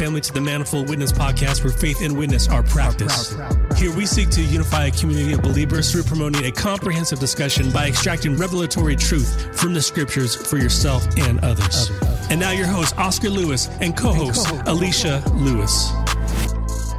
family, to the Manifold Witness podcast, where faith and witness are practiced. Here we seek to unify a community of believers through promoting a comprehensive discussion by extracting revelatory truth from the scriptures for yourself and others. And now, your host, Oscar Lewis, and co host, Alicia Lewis.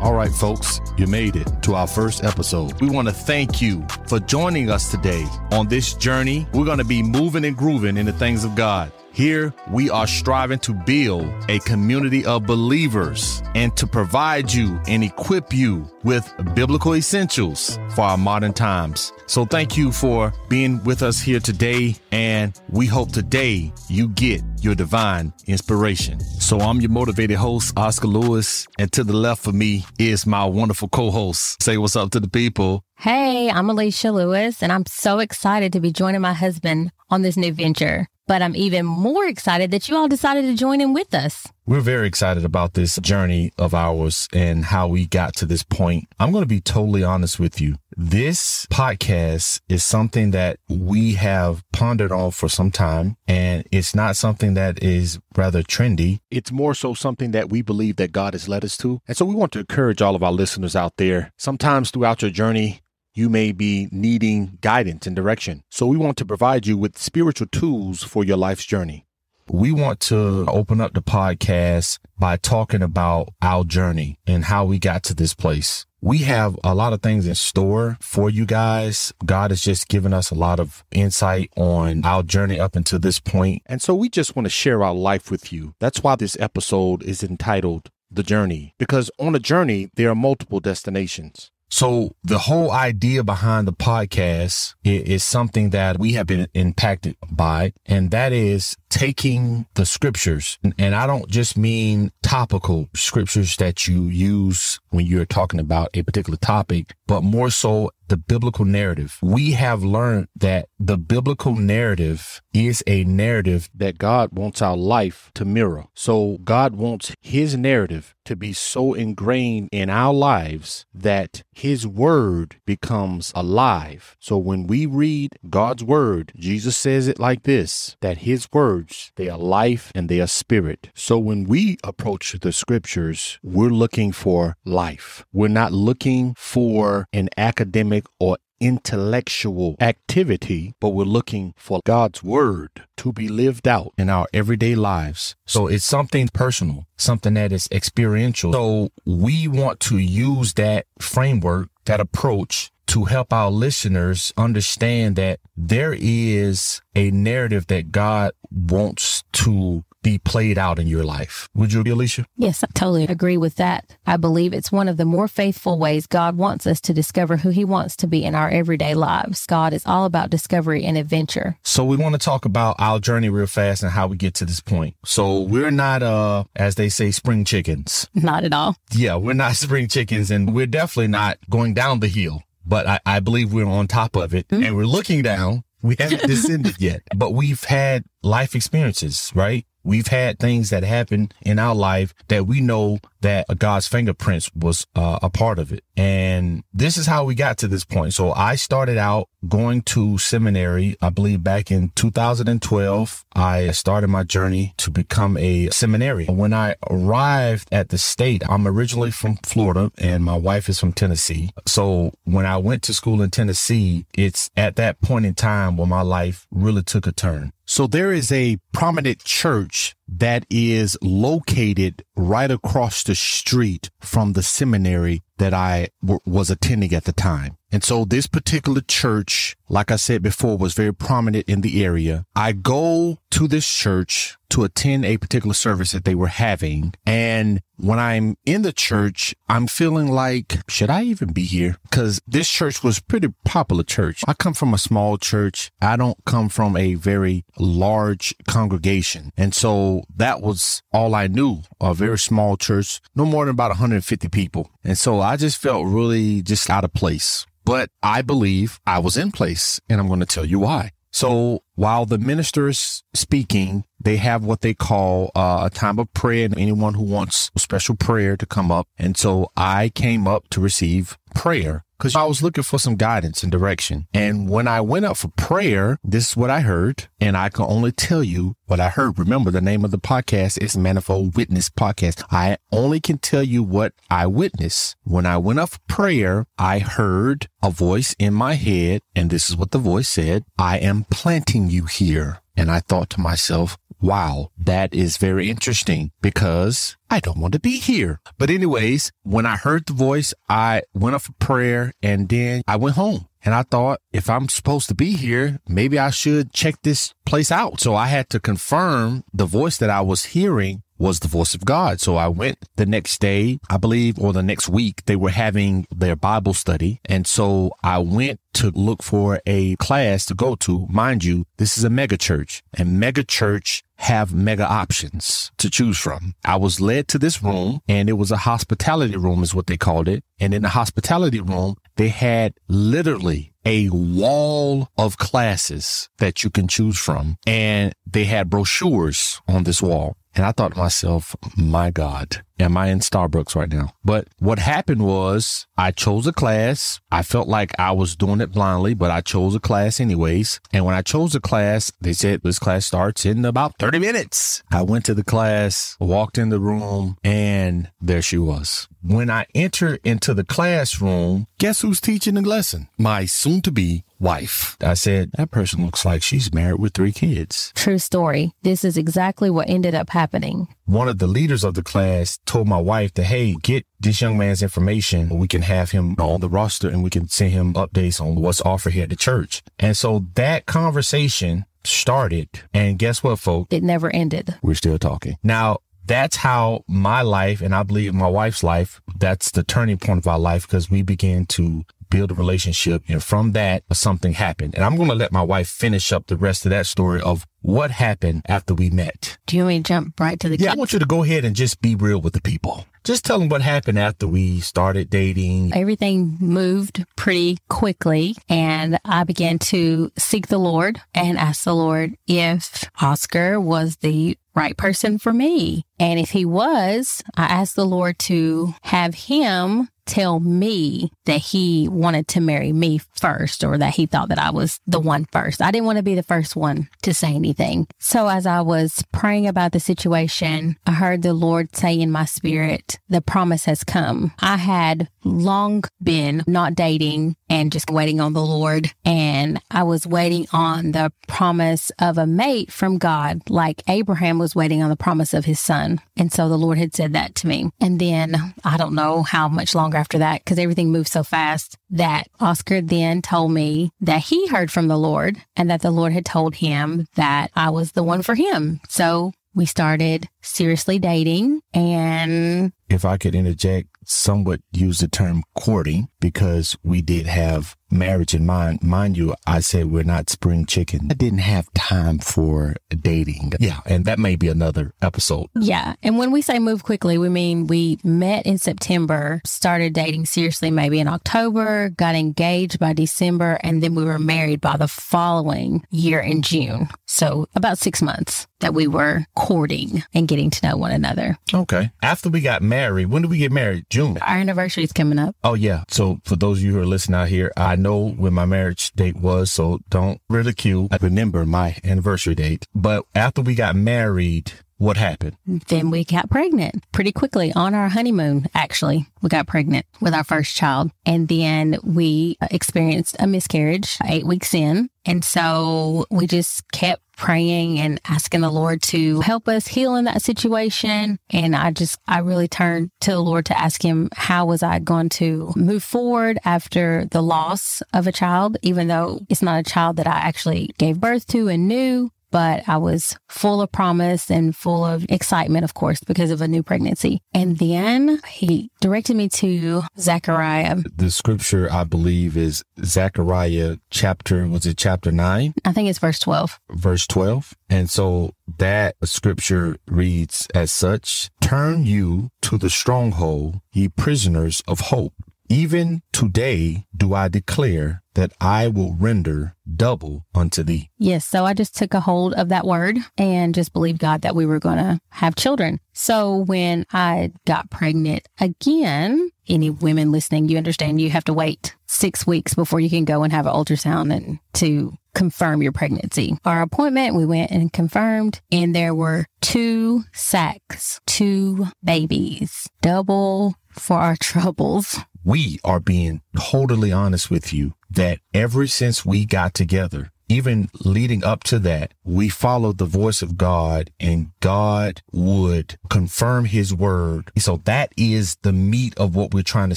All right, folks, you made it to our first episode. We want to thank you for joining us today on this journey. We're going to be moving and grooving in the things of God. Here, we are striving to build a community of believers and to provide you and equip you with biblical essentials for our modern times. So, thank you for being with us here today. And we hope today you get your divine inspiration. So, I'm your motivated host, Oscar Lewis. And to the left of me is my wonderful co host. Say what's up to the people. Hey, I'm Alicia Lewis, and I'm so excited to be joining my husband on this new venture but I'm even more excited that you all decided to join in with us. We're very excited about this journey of ours and how we got to this point. I'm going to be totally honest with you. This podcast is something that we have pondered on for some time, and it's not something that is rather trendy. It's more so something that we believe that God has led us to. And so we want to encourage all of our listeners out there. Sometimes throughout your journey, you may be needing guidance and direction. So we want to provide you with spiritual tools for your life's journey. We want to open up the podcast by talking about our journey and how we got to this place. We have a lot of things in store for you guys. God has just given us a lot of insight on our journey up until this point. And so we just want to share our life with you. That's why this episode is entitled The Journey, because on a journey, there are multiple destinations. So the whole idea behind the podcast is, something that we have been impacted by, and that is taking the scriptures. And I don't just mean topical scriptures that you use when you're talking about a particular topic, but more so the biblical narrative. We have learned that the biblical narrative is a narrative that God wants our life to mirror. So God wants his narrative to be so ingrained in our lives that his word becomes alive. So when we read God's word, Jesus says it like this, that his words, they are life and they are spirit. So when we approach the scriptures, we're looking for life. We're not looking for an academic or intellectual activity, but we're looking for God's word to be lived out in our everyday lives. So it's something personal, something that is experiential. So we want to use that framework, that approach to help our listeners understand that there is a narrative that God wants to be played out in your life. Would you, Alicia? Yes, I totally agree with that. I believe it's one of the more faithful ways God wants us to discover who he wants to be in our everyday lives. God is all about discovery and adventure. So we want to talk about our journey real fast and how we get to this point. So we're not, uh, as they say, spring chickens. Not at all. Yeah, we're not spring chickens and we're definitely not going down the hill but I, I, believe we're on top of it mm-hmm. and we're looking down. We haven't descended yet, but we've had life experiences, right? We've had things that happen in our life that we know that God's fingerprints was uh, a part of it. And this is how we got to this point. So I started out going to seminary, I believe back in 2012. I started my journey to become a seminarian. When I arrived at the state, I'm originally from Florida and my wife is from Tennessee. So when I went to school in Tennessee, it's at that point in time where my life really took a turn. So there is a prominent church that is located right across the street from the seminary that I w- was attending at the time. And so this particular church, like I said before, was very prominent in the area. I go to this church to attend a particular service that they were having. And when I'm in the church, I'm feeling like, should I even be here? Cause this church was pretty popular church. I come from a small church. I don't come from a very large congregation. And so that was all I knew, a very small church, no more than about 150 people. And so I just felt really just out of place. But I believe I was in place and I'm going to tell you why. So while the minister is speaking, they have what they call uh, a time of prayer and anyone who wants special prayer to come up. And so I came up to receive prayer. Because I was looking for some guidance and direction. And when I went up for prayer, this is what I heard. And I can only tell you what I heard. Remember, the name of the podcast is Manifold Witness Podcast. I only can tell you what I witnessed. When I went up for prayer, I heard a voice in my head. And this is what the voice said. I am planting you here. And I thought to myself, wow, that is very interesting because I don't want to be here. But anyways, when I heard the voice, I went up for prayer and then I went home. And I thought, if I'm supposed to be here, maybe I should check this place out. So I had to confirm the voice that I was hearing was the voice of God. So I went the next day, I believe, or the next week, they were having their Bible study. And so I went to look for a class to go to. Mind you, this is a mega church and mega church have mega options to choose from. I was led to this room and it was a hospitality room is what they called it. And in the hospitality room, they had literally a wall of classes that you can choose from. And they had brochures on this wall. And I thought to myself, my God, am I in Starbucks right now? But what happened was I chose a class. I felt like I was doing it blindly, but I chose a class anyways. And when I chose a class, they said this class starts in about 30 minutes. I went to the class, walked in the room, and there she was. When I entered into the classroom, guess who's teaching the lesson? My soon to be wife. I said, that person looks like she's married with three kids. True story. This is exactly what ended up happening. One of the leaders of the class told my wife that, hey, get this young man's information. We can have him on the roster and we can send him updates on what's offered here at the church. And so that conversation started. And guess what, folks? It never ended. We're still talking. Now, that's how my life and I believe my wife's life, that's the turning point of our life because we began to build a relationship. And from that, something happened. And I'm going to let my wife finish up the rest of that story of what happened after we met. Do you want me to jump right to the Yeah, I want you to go ahead and just be real with the people. Just tell them what happened after we started dating. Everything moved pretty quickly and I began to seek the Lord and ask the Lord if Oscar was the right person for me. And if he was, I asked the Lord to have him tell me that he wanted to marry me first or that he thought that I was the one first. I didn't want to be the first one to say anything. So as I was praying about the situation, I heard the Lord say in my spirit, the promise has come. I had long been not dating and just waiting on the Lord. And I was waiting on the promise of a mate from God, like Abraham was waiting on the promise of his son. And so the Lord had said that to me. And then I don't know how much longer after that, because everything moved so fast that Oscar then told me that he heard from the Lord and that the Lord had told him that I was the one for him. So we started seriously dating and if I could interject, somewhat use the term courting because we did have marriage in mind. Mind you, I said we're not spring chicken. I didn't have time for dating. Yeah. And that may be another episode. Yeah. And when we say move quickly, we mean we met in September, started dating seriously maybe in October, got engaged by December, and then we were married by the following year in June. So about six months that we were courting and getting to know one another. Okay. After we got married, when did we get married? June. Our anniversary is coming up. Oh, yeah. So for those of you who are listening out here, I know when my marriage date was, so don't ridicule. I remember my anniversary date. But after we got married, what happened? Then we got pregnant pretty quickly on our honeymoon, actually. We got pregnant with our first child. And then we experienced a miscarriage eight weeks in. And so we just kept praying and asking the Lord to help us heal in that situation. And I just, I really turned to the Lord to ask him, how was I going to move forward after the loss of a child, even though it's not a child that I actually gave birth to and knew but I was full of promise and full of excitement, of course, because of a new pregnancy. And then he directed me to Zechariah. The scripture, I believe, is Zechariah chapter, was it chapter nine? I think it's verse 12. Verse 12. And so that scripture reads as such, turn you to the stronghold, ye prisoners of hope. Even today do I declare that I will render double unto thee. Yes. So I just took a hold of that word and just believed God that we were going to have children. So when I got pregnant again, any women listening, you understand you have to wait six weeks before you can go and have an ultrasound and to confirm your pregnancy. Our appointment, we went and confirmed, and there were two sacs, two babies, double for our troubles. We are being totally honest with you that ever since we got together, even leading up to that, we followed the voice of God and God would confirm his word. So that is the meat of what we're trying to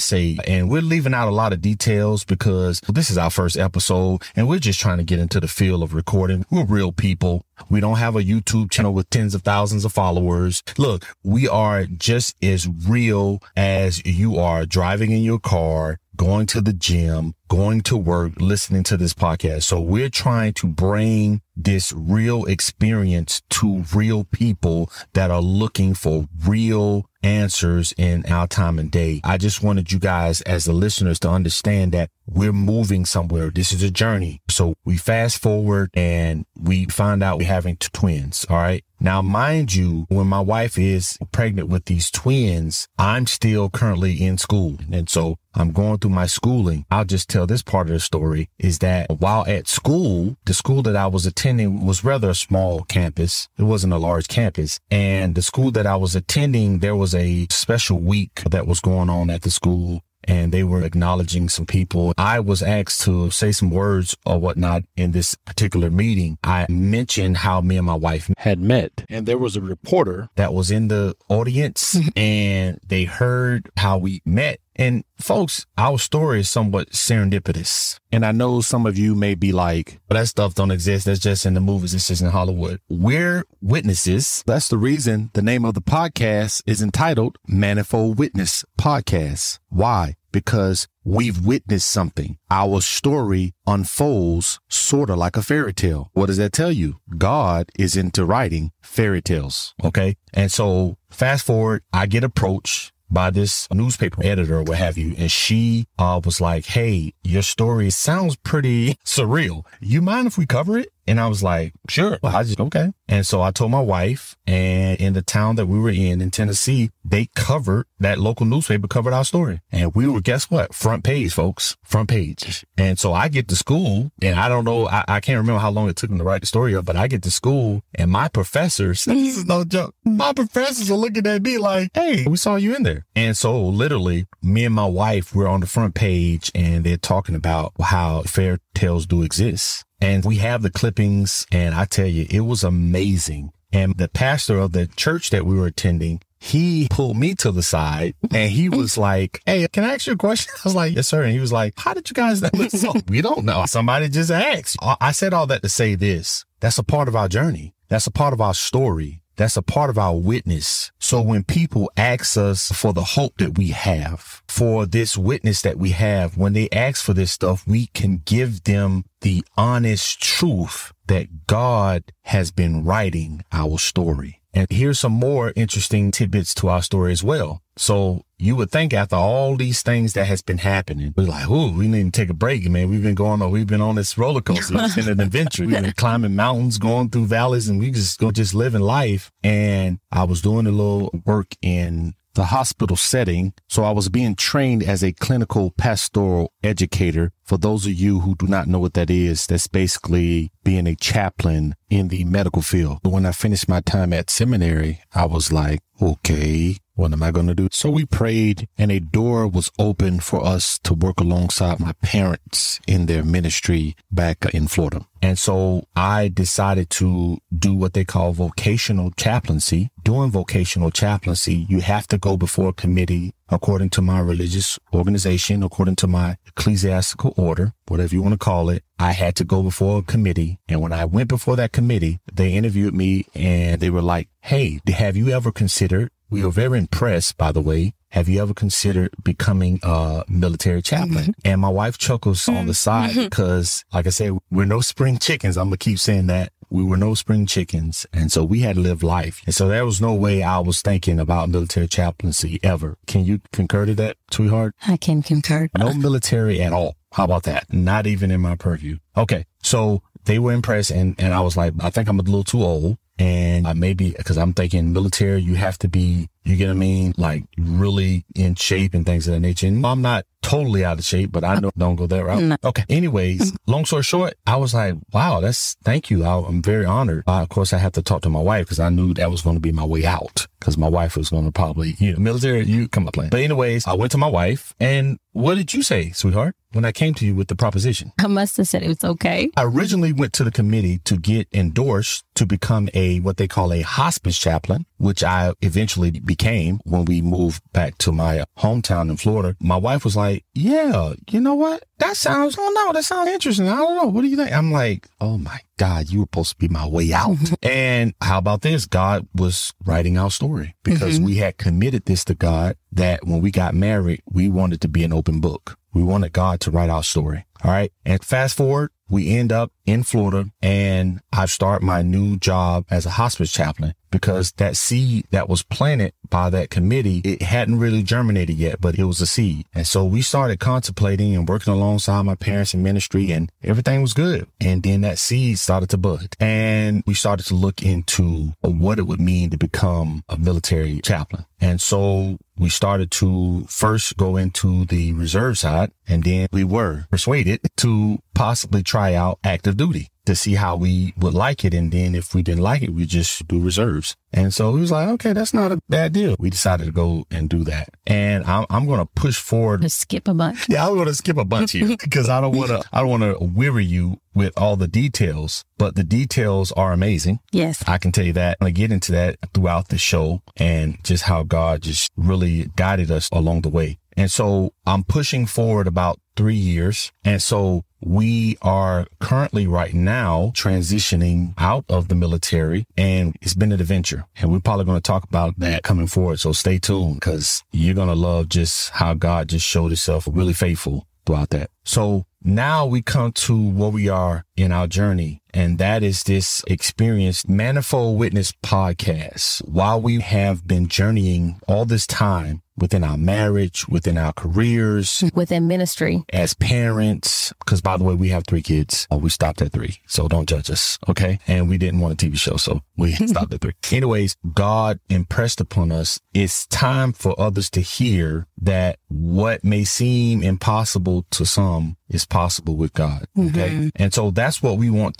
say. And we're leaving out a lot of details because this is our first episode and we're just trying to get into the feel of recording. We're real people. We don't have a YouTube channel with tens of thousands of followers. Look, we are just as real as you are driving in your car, going to the gym, going to work, listening to this podcast. So we're trying to bring this real experience to real people that are looking for real answers in our time and day. I just wanted you guys as the listeners to understand that we're moving somewhere. This is a journey. So we fast forward and we find out we're having twins. All right. Now, mind you, when my wife is pregnant with these twins, I'm still currently in school. And so I'm going through my schooling. I'll just tell this part of the story is that while at school, the school that I was attending was rather a small campus. It wasn't a large campus. And the school that I was attending, there was a special week that was going on at the school and they were acknowledging some people. I was asked to say some words or whatnot in this particular meeting. I mentioned how me and my wife had met and there was a reporter that was in the audience and they heard how we met. And folks, our story is somewhat serendipitous. And I know some of you may be like, but that stuff don't exist. That's just in the movies. It's just in Hollywood. We're witnesses. That's the reason the name of the podcast is entitled Manifold Witness Podcast. Why? Because we've witnessed something. Our story unfolds sort of like a fairy tale. What does that tell you? God is into writing fairy tales. Okay. And so fast forward, I get approached by this newspaper editor or what have you. And she uh, was like, Hey, your story sounds pretty surreal. You mind if we cover it? And I was like, sure. I just, okay. And so I told my wife and in the town that we were in, in Tennessee, they covered that local newspaper covered our story. And we were, guess what? Front page, folks, front page. And so I get to school and I don't know, I, I can't remember how long it took them to write the story up, but I get to school and my professors, this is no joke. My professors are looking at me like, Hey, we saw you in there. And so literally me and my wife, we're on the front page and they're talking about how fair tales do exist. And we have the clippings and I tell you, it was amazing. And the pastor of the church that we were attending, he pulled me to the side and he was like, Hey, can I ask you a question? I was like, Yes, sir. And he was like, How did you guys know? So, we don't know. Somebody just asked. I said all that to say this. That's a part of our journey. That's a part of our story. That's a part of our witness. So when people ask us for the hope that we have, for this witness that we have, when they ask for this stuff, we can give them the honest truth that God has been writing our story. And here's some more interesting tidbits to our story as well. So you would think after all these things that has been happening, we're like, ooh, we need to take a break, man. We've been going on, we've been on this roller coaster. It's been an adventure. We've been climbing mountains, going through valleys, and we just go just living life. And I was doing a little work in the hospital setting. So I was being trained as a clinical pastoral educator. For those of you who do not know what that is, that's basically being a chaplain in the medical field. When I finished my time at seminary, I was like, okay, what am I going to do? So we prayed and a door was open for us to work alongside my parents in their ministry back in Florida. And so I decided to do what they call vocational chaplaincy. Doing vocational chaplaincy, you have to go before a committee according to my religious organization, according to my ecclesiastical order, whatever you want to call it. I had to go before a committee. And when I went before that committee, they interviewed me and they were like, Hey, have you ever considered we were very impressed, by the way. Have you ever considered becoming a military chaplain? Mm-hmm. And my wife chuckles mm-hmm. on the side mm-hmm. because, like I said, we're no spring chickens. I'm going to keep saying that. We were no spring chickens. And so we had to live life. And so there was no way I was thinking about military chaplaincy ever. Can you concur to that, sweetheart? I can concur. No military at all. How about that? Not even in my purview. Okay. So they were impressed and, and I was like, I think I'm a little too old. And I maybe, cause I'm thinking military, you have to be, you get what I mean? Like really in shape and things of that nature. And I'm not totally out of shape, but I know don't go that route. No. Okay. Anyways, long story short, I was like, wow, that's, thank you. I, I'm very honored. Uh, of course, I had to talk to my wife because I knew that was going to be my way out because my wife was going to probably, you know, military, you come up playing. But anyways, I went to my wife and what did you say, sweetheart, when I came to you with the proposition? I must have said it was okay. I originally went to the committee to get endorsed to become a what they call a hospice chaplain, which I eventually became when we moved back to my hometown in Florida. My wife was like, "Yeah, you know what? That sounds oh no, that sounds interesting. I don't know. What do you think?" I'm like, "Oh my God, you were supposed to be my way out." and how about this? God was writing our story because mm-hmm. we had committed this to God that when we got married, we wanted to be an open book. We wanted God to write our story. All right. And fast forward, we end up in Florida and I start my new job as a hospice chaplain because that seed that was planted by that committee, it hadn't really germinated yet, but it was a seed. And so we started contemplating and working alongside my parents in ministry and everything was good. And then that seed started to bud and we started to look into what it would mean to become a military chaplain. And so we started to first go into the reserve side and then we were persuaded to possibly try out active duty to see how we would like it. And then if we didn't like it, we just do reserves. And so he was like, okay, that's not a bad deal. We decided to go and do that. And I'm, I'm going to push forward. Just skip a bunch. Yeah, I'm going to skip a bunch here because I don't want to, I don't want to weary you with all the details, but the details are amazing. Yes. I can tell you that. To get into that throughout the show and just how God just really guided us along the way. And so I'm pushing forward about three years. And so we are currently right now transitioning out of the military and it's been an adventure. And we're probably going to talk about that coming forward. So stay tuned because you're going to love just how God just showed himself really faithful throughout that. So now we come to where we are in our journey. And that is this experienced manifold witness podcast. While we have been journeying all this time within our marriage, within our careers, Within ministry. as parents, because by the way, we have three kids. Uh, we stopped at three. So don't judge us. Okay. And we didn't want a TV show. So we stopped at three. Anyways, God impressed upon us. It's time for others to hear that what may seem impossible to some is possible with God. Okay. And so that's what we want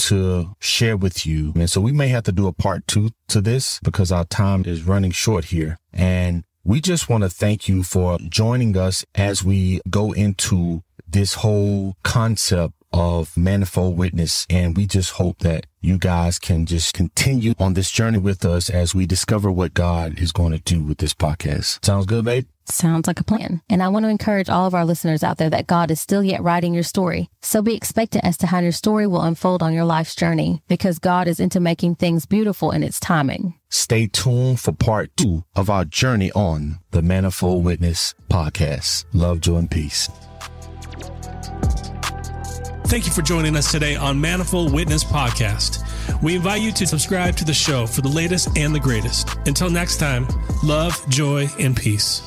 share with you. And so we may have to do a part two to this because our time is running short here. And we just want to thank you for joining us as we go into this whole concept of manifold witness. And we just hope that you guys can just continue on this journey with us as we discover what God is going to do with this podcast. Sounds good, babe? Sounds like a plan. And I want to encourage all of our listeners out there that God is still yet writing your story. So be expectant as to how your story will unfold on your life's journey because God is into making things beautiful in its timing. Stay tuned for part two of our journey on the Manifold Witness podcast. Love, joy, and peace. Thank you for joining us today on Manifold Witness Podcast. We invite you to subscribe to the show for the latest and the greatest. Until next time, love, joy, and peace.